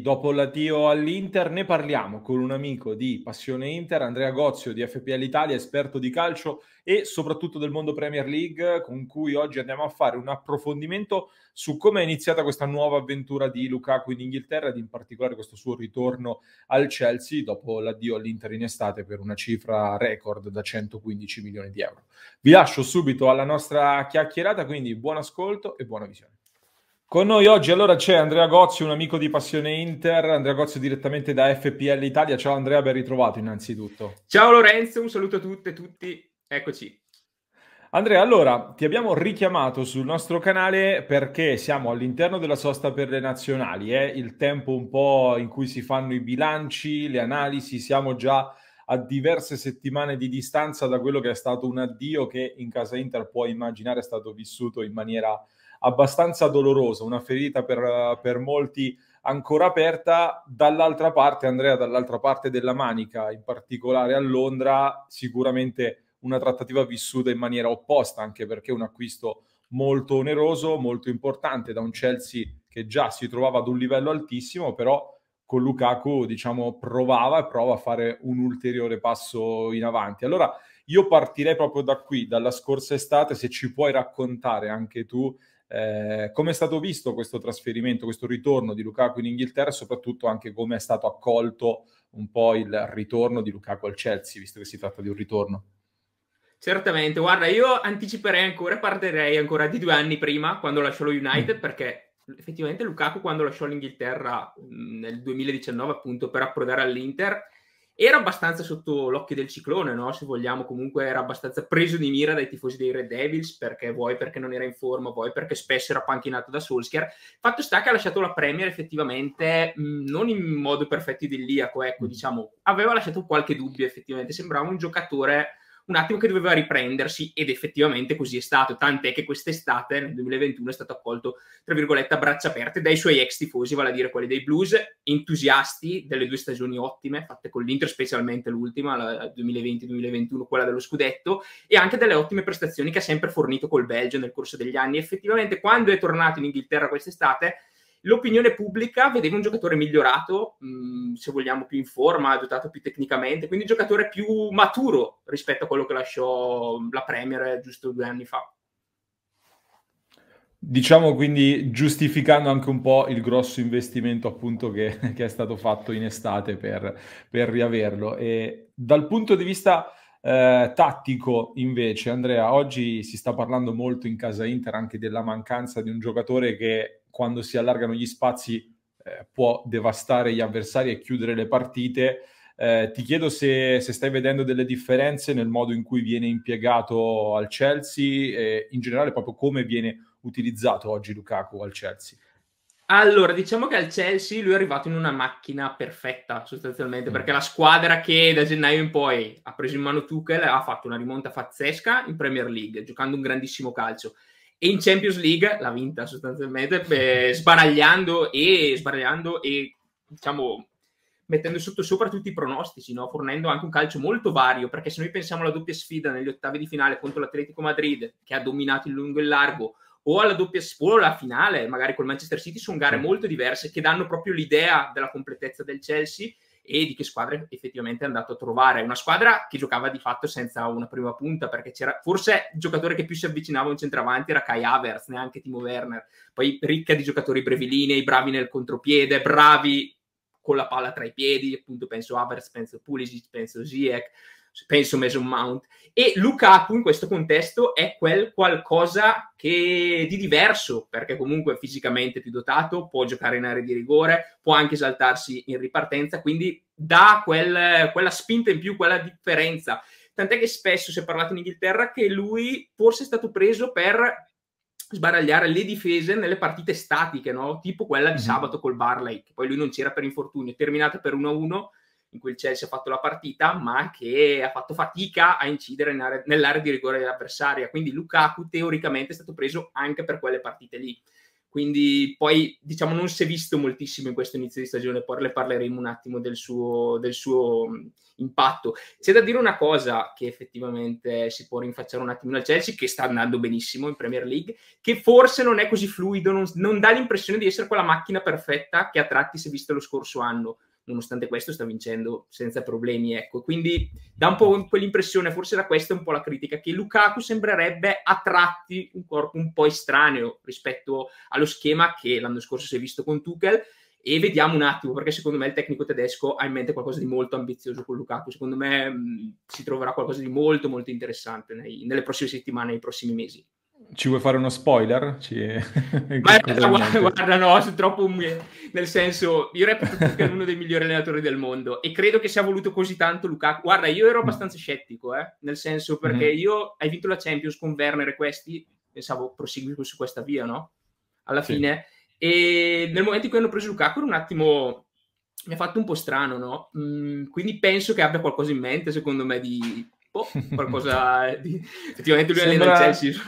dopo l'addio all'Inter? Inter ne parliamo con un amico di Passione Inter, Andrea Gozio di FPL Italia, esperto di calcio e soprattutto del mondo Premier League, con cui oggi andiamo a fare un approfondimento su come è iniziata questa nuova avventura di Lukaku in Inghilterra ed in particolare questo suo ritorno al Chelsea dopo l'addio all'Inter in estate per una cifra record da 115 milioni di euro. Vi lascio subito alla nostra chiacchierata, quindi buon ascolto e buona visione. Con noi oggi allora c'è Andrea Gozzi, un amico di Passione Inter, Andrea Gozzi direttamente da FPL Italia. Ciao Andrea, ben ritrovato innanzitutto. Ciao Lorenzo, un saluto a tutte e tutti, eccoci. Andrea, allora ti abbiamo richiamato sul nostro canale perché siamo all'interno della sosta per le nazionali, è il tempo un po' in cui si fanno i bilanci, le analisi, siamo già a diverse settimane di distanza da quello che è stato un addio che in casa Inter puoi immaginare è stato vissuto in maniera abbastanza dolorosa, una ferita per, per molti ancora aperta. Dall'altra parte, Andrea, dall'altra parte della manica, in particolare a Londra, sicuramente una trattativa vissuta in maniera opposta, anche perché un acquisto molto oneroso, molto importante da un Chelsea che già si trovava ad un livello altissimo, però con Lukaku, diciamo, provava e prova a fare un ulteriore passo in avanti. Allora, io partirei proprio da qui, dalla scorsa estate, se ci puoi raccontare anche tu eh, come è stato visto questo trasferimento, questo ritorno di Lukaku in Inghilterra e soprattutto anche come è stato accolto un po' il ritorno di Lukaku al Chelsea, visto che si tratta di un ritorno? Certamente, guarda, io anticiperei ancora, partirei ancora di due anni prima, quando lasciò lo United, mm. perché effettivamente Lukaku quando lasciò l'Inghilterra nel 2019 appunto per approdare all'Inter era abbastanza sotto l'occhio del ciclone, no? se vogliamo, comunque era abbastanza preso di mira dai tifosi dei Red Devils, perché vuoi perché non era in forma, vuoi perché spesso era panchinato da Solskjaer. Fatto sta che ha lasciato la Premier effettivamente mh, non in modo perfetto idilliaco, ecco, mm. diciamo, aveva lasciato qualche dubbio effettivamente, sembrava un giocatore un attimo che doveva riprendersi ed effettivamente così è stato, tant'è che quest'estate, nel 2021, è stato accolto, tra virgolette, a braccia aperte dai suoi ex tifosi, vale a dire quelli dei Blues, entusiasti delle due stagioni ottime, fatte con l'Inter, specialmente l'ultima, la 2020-2021, quella dello scudetto, e anche delle ottime prestazioni che ha sempre fornito col Belgio nel corso degli anni. Effettivamente, quando è tornato in Inghilterra quest'estate, l'opinione pubblica vedeva un giocatore migliorato, mh, mm, se vogliamo più in forma, dotato più tecnicamente, quindi un giocatore più maturo rispetto a quello che lasciò la Premier giusto due anni fa. Diciamo quindi giustificando anche un po' il grosso investimento appunto che, che è stato fatto in estate per, per riaverlo. E dal punto di vista eh, tattico invece, Andrea, oggi si sta parlando molto in casa Inter anche della mancanza di un giocatore che quando si allargano gli spazi eh, può devastare gli avversari e chiudere le partite. Eh, ti chiedo se, se, stai vedendo delle differenze nel modo in cui viene impiegato al Chelsea e in generale proprio come viene utilizzato oggi Lukaku al Chelsea. Allora, diciamo che al Chelsea lui è arrivato in una macchina perfetta sostanzialmente, mm. perché la squadra che da gennaio in poi ha preso in mano Tuchel ha fatto una rimonta pazzesca in Premier League, giocando un grandissimo calcio e in Champions League l'ha vinta sostanzialmente beh, sbaragliando e sbaragliando e diciamo mettendo sotto sopra tutti i pronostici, no? fornendo anche un calcio molto vario, perché se noi pensiamo alla doppia sfida negli ottavi di finale contro l'Atletico Madrid, che ha dominato il lungo e il largo, o alla doppia o alla finale, magari col Manchester City, sono gare molto diverse che danno proprio l'idea della completezza del Chelsea e di che squadra effettivamente è andato a trovare. Una squadra che giocava di fatto senza una prima punta, perché c'era forse il giocatore che più si avvicinava a un centravanti era Kai Havertz, neanche Timo Werner. Poi ricca di giocatori brevilinei, bravi nel contropiede, bravi con la palla tra i piedi, appunto penso Havertz, penso Pulisic, penso Ziyech penso Mason Mount. E Lukaku in questo contesto è quel qualcosa che di diverso, perché comunque è fisicamente più dotato, può giocare in area di rigore, può anche esaltarsi in ripartenza, quindi dà quel, quella spinta in più, quella differenza. Tant'è che spesso si è parlato in Inghilterra che lui forse è stato preso per sbaragliare le difese nelle partite statiche, no? tipo quella di mm-hmm. sabato col Barley, che poi lui non c'era per infortunio, terminata per 1-1 in cui il Chelsea ha fatto la partita, ma che ha fatto fatica a incidere area, nell'area di rigore dell'avversaria. Quindi Lukaku teoricamente è stato preso anche per quelle partite lì. Quindi poi diciamo non si è visto moltissimo in questo inizio di stagione, poi le parleremo un attimo del suo, del suo impatto. C'è da dire una cosa che effettivamente si può rinfacciare un attimo al Chelsea, che sta andando benissimo in Premier League, che forse non è così fluido, non, non dà l'impressione di essere quella macchina perfetta che a tratti si è visto lo scorso anno nonostante questo sta vincendo senza problemi, ecco. Quindi dà un po' quell'impressione, forse da questa è un po' la critica, che Lukaku sembrerebbe a tratti un corpo un po' estraneo rispetto allo schema che l'anno scorso si è visto con Tuchel e vediamo un attimo, perché secondo me il tecnico tedesco ha in mente qualcosa di molto ambizioso con Lukaku, secondo me mh, si troverà qualcosa di molto molto interessante nei, nelle prossime settimane, nei prossimi mesi. Ci vuoi fare uno spoiler? Ci... Guarda, guarda, no, sono troppo nel senso, io reputo che è uno dei migliori allenatori del mondo e credo che sia voluto così tanto Lukaku. Guarda, io ero abbastanza scettico, eh? nel senso perché mm-hmm. io hai vinto la Champions con Werner e questi, pensavo prosegui su questa via, no? Alla sì. fine. E nel momento in cui hanno preso Lukaku un attimo mi ha fatto un po' strano, no? Mm, quindi penso che abbia qualcosa in mente, secondo me, di boh, qualcosa di... effettivamente lui Sembra... allena il Chelsea.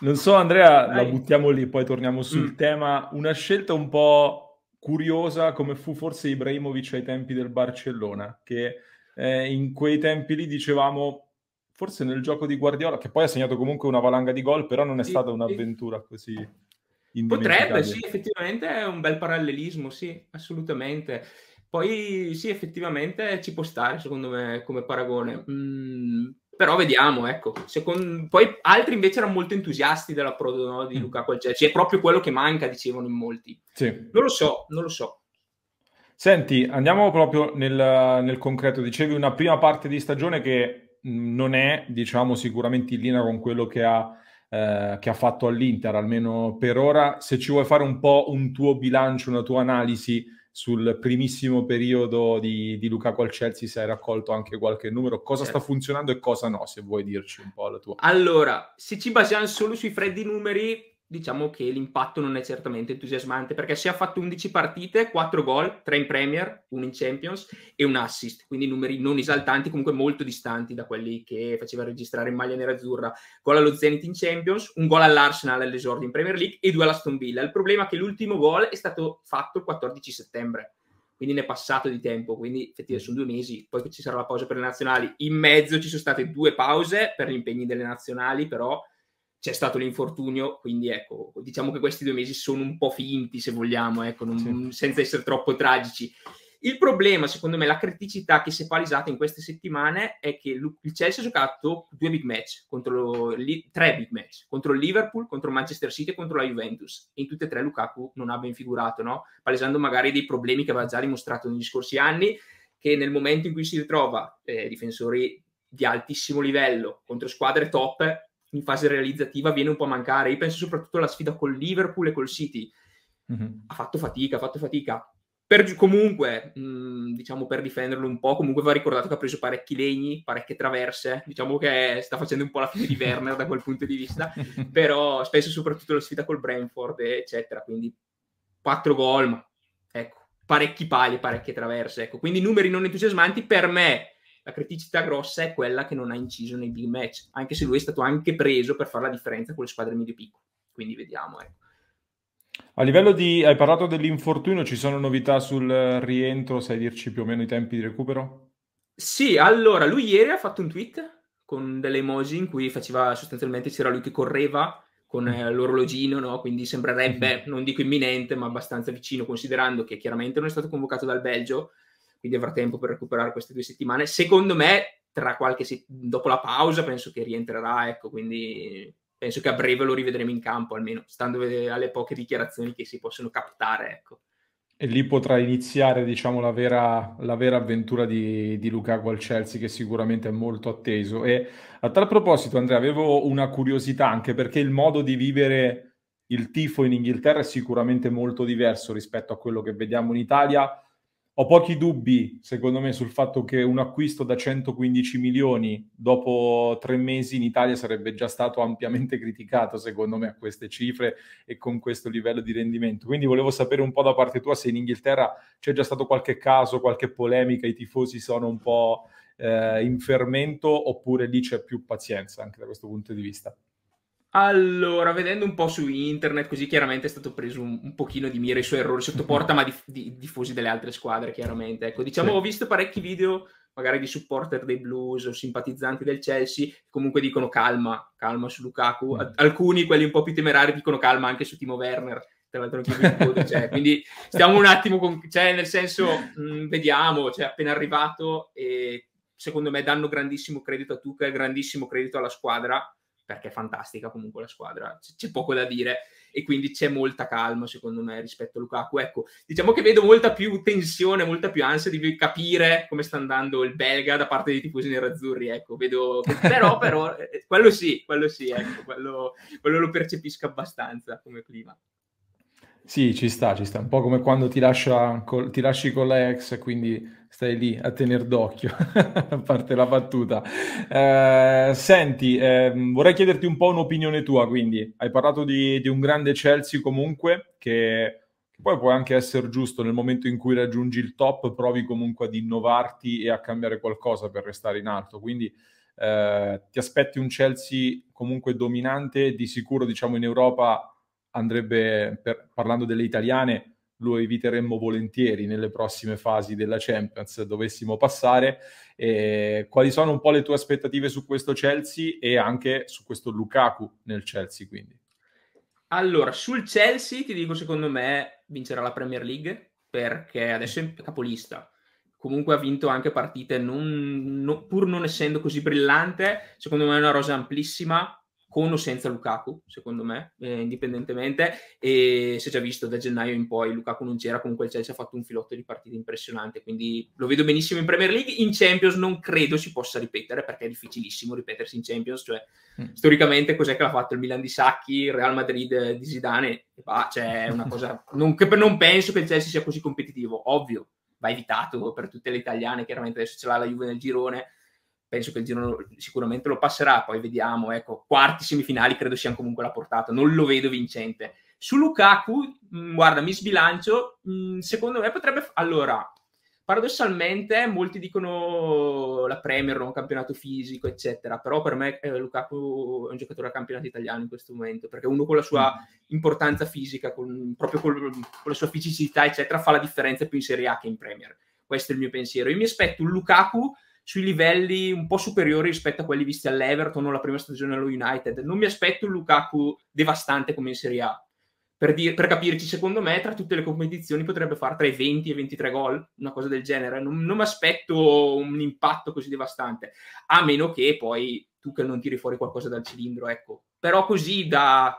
Non so Andrea, Dai. la buttiamo lì, poi torniamo sul mm. tema. Una scelta un po' curiosa come fu forse Ibrahimovic ai tempi del Barcellona, che eh, in quei tempi lì dicevamo forse nel gioco di Guardiola, che poi ha segnato comunque una valanga di gol, però non è stata un'avventura così Potrebbe, sì, effettivamente è un bel parallelismo, sì, assolutamente. Poi sì, effettivamente ci può stare, secondo me, come paragone. Mm, però vediamo, ecco. Secondo... Poi altri invece erano molto entusiasti dell'approdo no, di mm. Lukaku al Chelsea. È proprio quello che manca, dicevano in molti. Sì. Non lo so, non lo so. Senti, andiamo proprio nel, nel concreto. Dicevi una prima parte di stagione che mm, non è, diciamo, sicuramente in linea con quello che ha, eh, che ha fatto all'Inter, almeno per ora. Se ci vuoi fare un po' un tuo bilancio, una tua analisi sul primissimo periodo di, di Lukaku al Chelsea se hai raccolto anche qualche numero, cosa certo. sta funzionando e cosa no, se vuoi dirci un po' la tua. Allora, se ci basiamo solo sui freddi numeri, diciamo che l'impatto non è certamente entusiasmante perché si ha fatto 11 partite, 4 gol, 3 in Premier, 1 in Champions e un assist, quindi numeri non esaltanti, comunque molto distanti da quelli che faceva registrare in maglia nerazzurra. Gol allo Zenit in Champions, un gol all'Arsenal all'esordio in Premier League e due all'Aston Villa. Il problema è che l'ultimo gol è stato fatto il 14 settembre, quindi ne è passato di tempo, quindi effettivamente sono due mesi, poi ci sarà la pausa per le nazionali. In mezzo ci sono state due pause per gli impegni delle nazionali, però c'è stato l'infortunio, quindi ecco, diciamo che questi due mesi sono un po' finti, se vogliamo, ecco, non, sì. senza essere troppo tragici. Il problema, secondo me, la criticità che si è palisata in queste settimane è che il Chelsea ha giocato due big match, contro li, tre big match, contro il Liverpool, contro il Manchester City e contro la Juventus. E in tutte e tre Lukaku non ha ben figurato, no? palesando magari dei problemi che aveva già dimostrato negli scorsi anni, che nel momento in cui si ritrova eh, difensori di altissimo livello contro squadre top in fase realizzativa viene un po' a mancare. Io penso soprattutto alla sfida col Liverpool e col City. Mm-hmm. Ha fatto fatica, ha fatto fatica. Per, comunque, mh, mm, diciamo per difenderlo un po', comunque va ricordato che ha preso parecchi legni, parecchie traverse. Diciamo che sta facendo un po' la fine di Werner da quel punto di vista, però spesso soprattutto la sfida col Brentford, eccetera. Quindi quattro gol, ma ecco, parecchi pali, parecchie traverse. Ecco. Quindi numeri non entusiasmanti per me la criticità grossa è quella che non ha inciso nei big match, anche se lui è stato anche preso per fare la differenza con le squadre medio-piccole. Quindi vediamo. Ecco. A livello di... hai parlato dell'infortunio, ci sono novità sul rientro, sai dirci più o meno i tempi di recupero? Sì, allora, lui ieri ha fatto un tweet con delle emoji in cui faceva sostanzialmente, c'era lui che correva con mm. eh, l'orologino, no? quindi sembrerebbe, mm-hmm. non dico imminente, ma abbastanza vicino, considerando che chiaramente non è stato convocato dal Belgio, quindi avrà tempo per recuperare queste due settimane. Secondo me, tra qualche se- dopo la pausa, penso che rientrerà, ecco, quindi penso che a breve lo rivedremo in campo, almeno stando alle poche dichiarazioni che si possono captare, ecco. E lì potrà iniziare, diciamo, la vera, la vera avventura di, di Lukaku al Chelsea, che sicuramente è molto atteso. E a tal proposito, Andrea, avevo una curiosità anche perché il modo di vivere il tifo in Inghilterra è sicuramente molto diverso rispetto a quello che vediamo in Italia ho pochi dubbi, secondo me, sul fatto che un acquisto da 115 milioni dopo tre mesi in Italia sarebbe già stato ampiamente criticato, secondo me, a queste cifre e con questo livello di rendimento. Quindi volevo sapere un po' da parte tua se in Inghilterra c'è già stato qualche caso, qualche polemica, i tifosi sono un po' eh, in fermento oppure lì c'è più pazienza anche da questo punto di vista. Allora, vedendo un po' su internet, così chiaramente è stato preso un, un pochino di mira i suoi errori sotto porta, ma di, di, diffusi dalle altre squadre, chiaramente. Ecco, diciamo, sì. ho visto parecchi video, magari di supporter dei Blues o simpatizzanti del Chelsea, che comunque dicono calma, calma su Lukaku. Mm. Alcuni, quelli un po' più temerari, dicono calma anche su Timo Werner. Tra l'altro, cioè, quindi stiamo un attimo con, cioè, nel senso, mh, mm, vediamo, cioè, appena arrivato, e secondo me danno grandissimo credito a Tuchel, grandissimo credito alla squadra perché è fantastica comunque la squadra, c- c'è poco da dire e quindi c'è molta calma secondo me rispetto a Lukaku. Ecco, diciamo che vedo molta più tensione, molta più ansia di capire come sta andando il belga da parte dei tifosi nerazzurri, ecco, vedo però, però eh, quello sì, quello sì, ecco, quello, quello lo percepisco abbastanza come clima. Sì, ci sta, ci sta. Un po' come quando ti, lascia, col, ti lasci con la ex, quindi stai lì a tenere d'occhio, a parte la battuta. Eh, senti, eh, vorrei chiederti un po' un'opinione tua, quindi hai parlato di, di un grande Chelsea comunque, che, che, poi può anche essere giusto nel momento in cui raggiungi il top, provi comunque ad innovarti e a cambiare qualcosa per restare in alto. Quindi eh, ti aspetti un Chelsea comunque dominante, di sicuro diciamo in Europa andrebbe, per, parlando delle italiane, lo eviteremmo volentieri nelle prossime fasi della Champions, dovessimo passare. Eh, quali sono un po' le tue aspettative su questo Chelsea e anche su questo Lukaku nel Chelsea, quindi? Allora, sul Chelsea ti dico, secondo me, vincerà la Premier League perché adesso è capolista. Comunque ha vinto anche partite non, non, pur non essendo così brillante. Secondo me è una rosa amplissima con o senza Lukaku, secondo me, eh, indipendentemente. E si è già visto da gennaio in poi Lukaku non c'era, comunque il Chelsea ha fatto un filotto di partite impressionante, quindi lo vedo benissimo in Premier League. In Champions non credo si possa ripetere perché è difficilissimo ripetersi in Champions, cioè mm. storicamente cos'è che l'ha fatto il Milan di Sacchi, il Real Madrid di Zidane e va, cioè una cosa non, che, non penso che il Chelsea sia così competitivo, ovvio, va evitato per tutte le italiane, chiaramente adesso ce l'ha la Juve nel girone penso che il giro sicuramente lo passerà, poi vediamo, ecco, quarti semifinali credo siano comunque la portata, non lo vedo vincente. Su Lukaku, mh, mm, guarda, mi sbilancio, mh, mm, secondo me potrebbe... Allora, paradossalmente molti dicono la Premier, un campionato fisico, eccetera, però per me eh, Lukaku è un giocatore a campionato italiano in questo momento, perché uno con la sua mm. importanza fisica, con, proprio con, con la sua fisicità, eccetera, fa la differenza più in Serie A che in Premier. Questo è il mio pensiero. Io mi aspetto un Lukaku sui livelli un po' superiori rispetto a quelli visti all'Everton o la prima stagione allo United. Non mi aspetto un Lukaku devastante come in Serie A. Per, dir, per, capirci, secondo me, tra tutte le competizioni potrebbe fare tra i 20 e i 23 gol, una cosa del genere. Non, non mi aspetto un impatto così devastante, a meno che poi tu che non tiri fuori qualcosa dal cilindro, ecco. Però così da,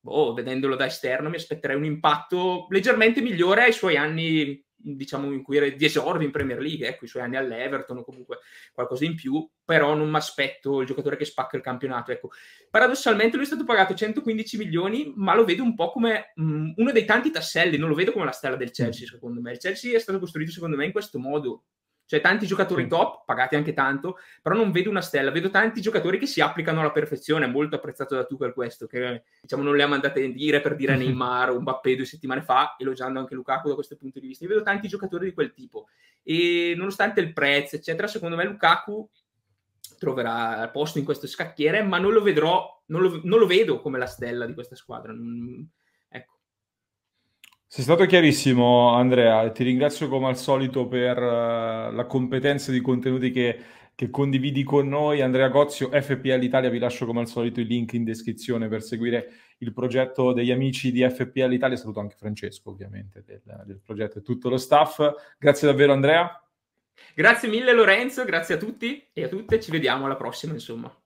boh, vedendolo da esterno, mi aspetterei un impatto leggermente migliore ai suoi anni diciamo in cui era di esordio in Premier League, ecco i suoi anni all'Everton o comunque qualcosa in più, però non mi aspetto il giocatore che spacca il campionato. Ecco. Paradossalmente lui è stato pagato 115 milioni, ma lo vedo un po' come mh, mm, uno dei tanti tasselli, non lo vedo come la stella del Chelsea secondo me. Il Chelsea è stato costruito secondo me in questo modo, cioè tanti giocatori top, pagati anche tanto, però non vedo una stella, vedo tanti giocatori che si applicano alla perfezione, molto apprezzato da Tuchel questo, che diciamo non le ha mandate a dire per dire Neymar o Mbappé due settimane fa, elogiando anche Lukaku da questo punto di vista. Io vedo tanti giocatori di quel tipo e nonostante il prezzo, eccetera, secondo me Lukaku troverà posto in questo scacchiere, ma non lo vedrò, non lo, non lo vedo come la stella di questa squadra. Non, sei stato chiarissimo Andrea, ti ringrazio come al solito per uh, la competenza di contenuti che, che, condividi con noi. Andrea Gozio, FPL Italia, vi lascio come al solito il link in descrizione per seguire il progetto degli amici di FPL Italia. Saluto anche Francesco, ovviamente, del, del progetto e tutto lo staff. Grazie davvero, Andrea. Grazie mille, Lorenzo. Grazie a tutti e a tutte. Ci vediamo alla prossima, insomma.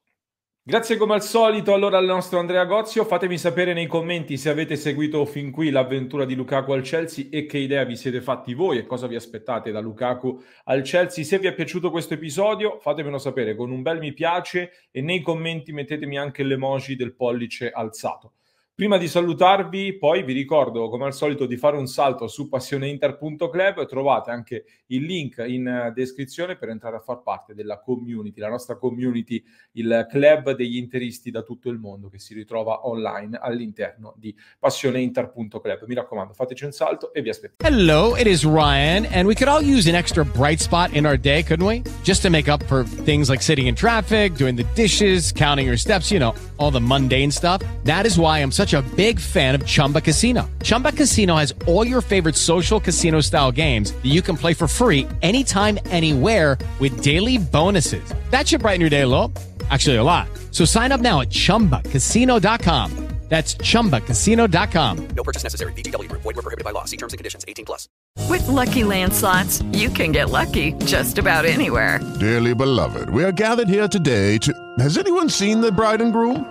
Grazie come al solito allora al nostro Andrea Gozio, fatemi sapere nei commenti se avete seguito fin qui l'avventura di Lukaku al Chelsea e che idea vi siete fatti voi e cosa vi aspettate da Lukaku al Chelsea. Se vi è piaciuto questo episodio fatemelo sapere con un bel mi piace e nei commenti mettetemi anche l'emoji del pollice alzato. Prima di salutarvi, poi vi ricordo come al solito di fare un salto su passioneinter.club, trovate anche il link in eh, descrizione per entrare a far parte della community, la nostra community, il club degli interisti da tutto il mondo che si ritrova online all'interno di passioneinter.club. Mi raccomando, fateci un salto e vi aspettiamo. Hello, it is Ryan and we could all use an extra bright spot in our day, couldn't we? Just to make up for things like sitting in traffic, doing the dishes, counting your steps, you know, all the mundane stuff. That is why I'm such a big fan of Chumba Casino. Chumba Casino has all your favorite social casino style games that you can play for free anytime, anywhere with daily bonuses. That should brighten your day a little. Actually, a lot. So sign up now at chumbacasino.com. That's chumbacasino.com. No purchase necessary. VGW Group. Void were prohibited by law. See terms and conditions. 18 plus. With Lucky Land slots, you can get lucky just about anywhere. Dearly beloved, we are gathered here today to. Has anyone seen the bride and groom?